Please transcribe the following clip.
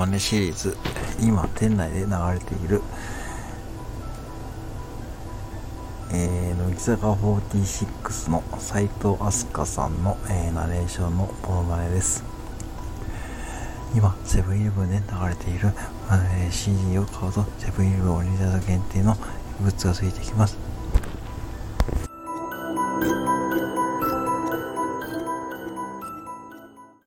マネシリーズ今店内で流れているえー、乃木坂46の斎藤飛鳥さんの、えー、ナレーションのモのマネです。今セブンイレブンで流れている、えー、CD を買うとセブンイレブンオリジナル限定のグッズがついてきます。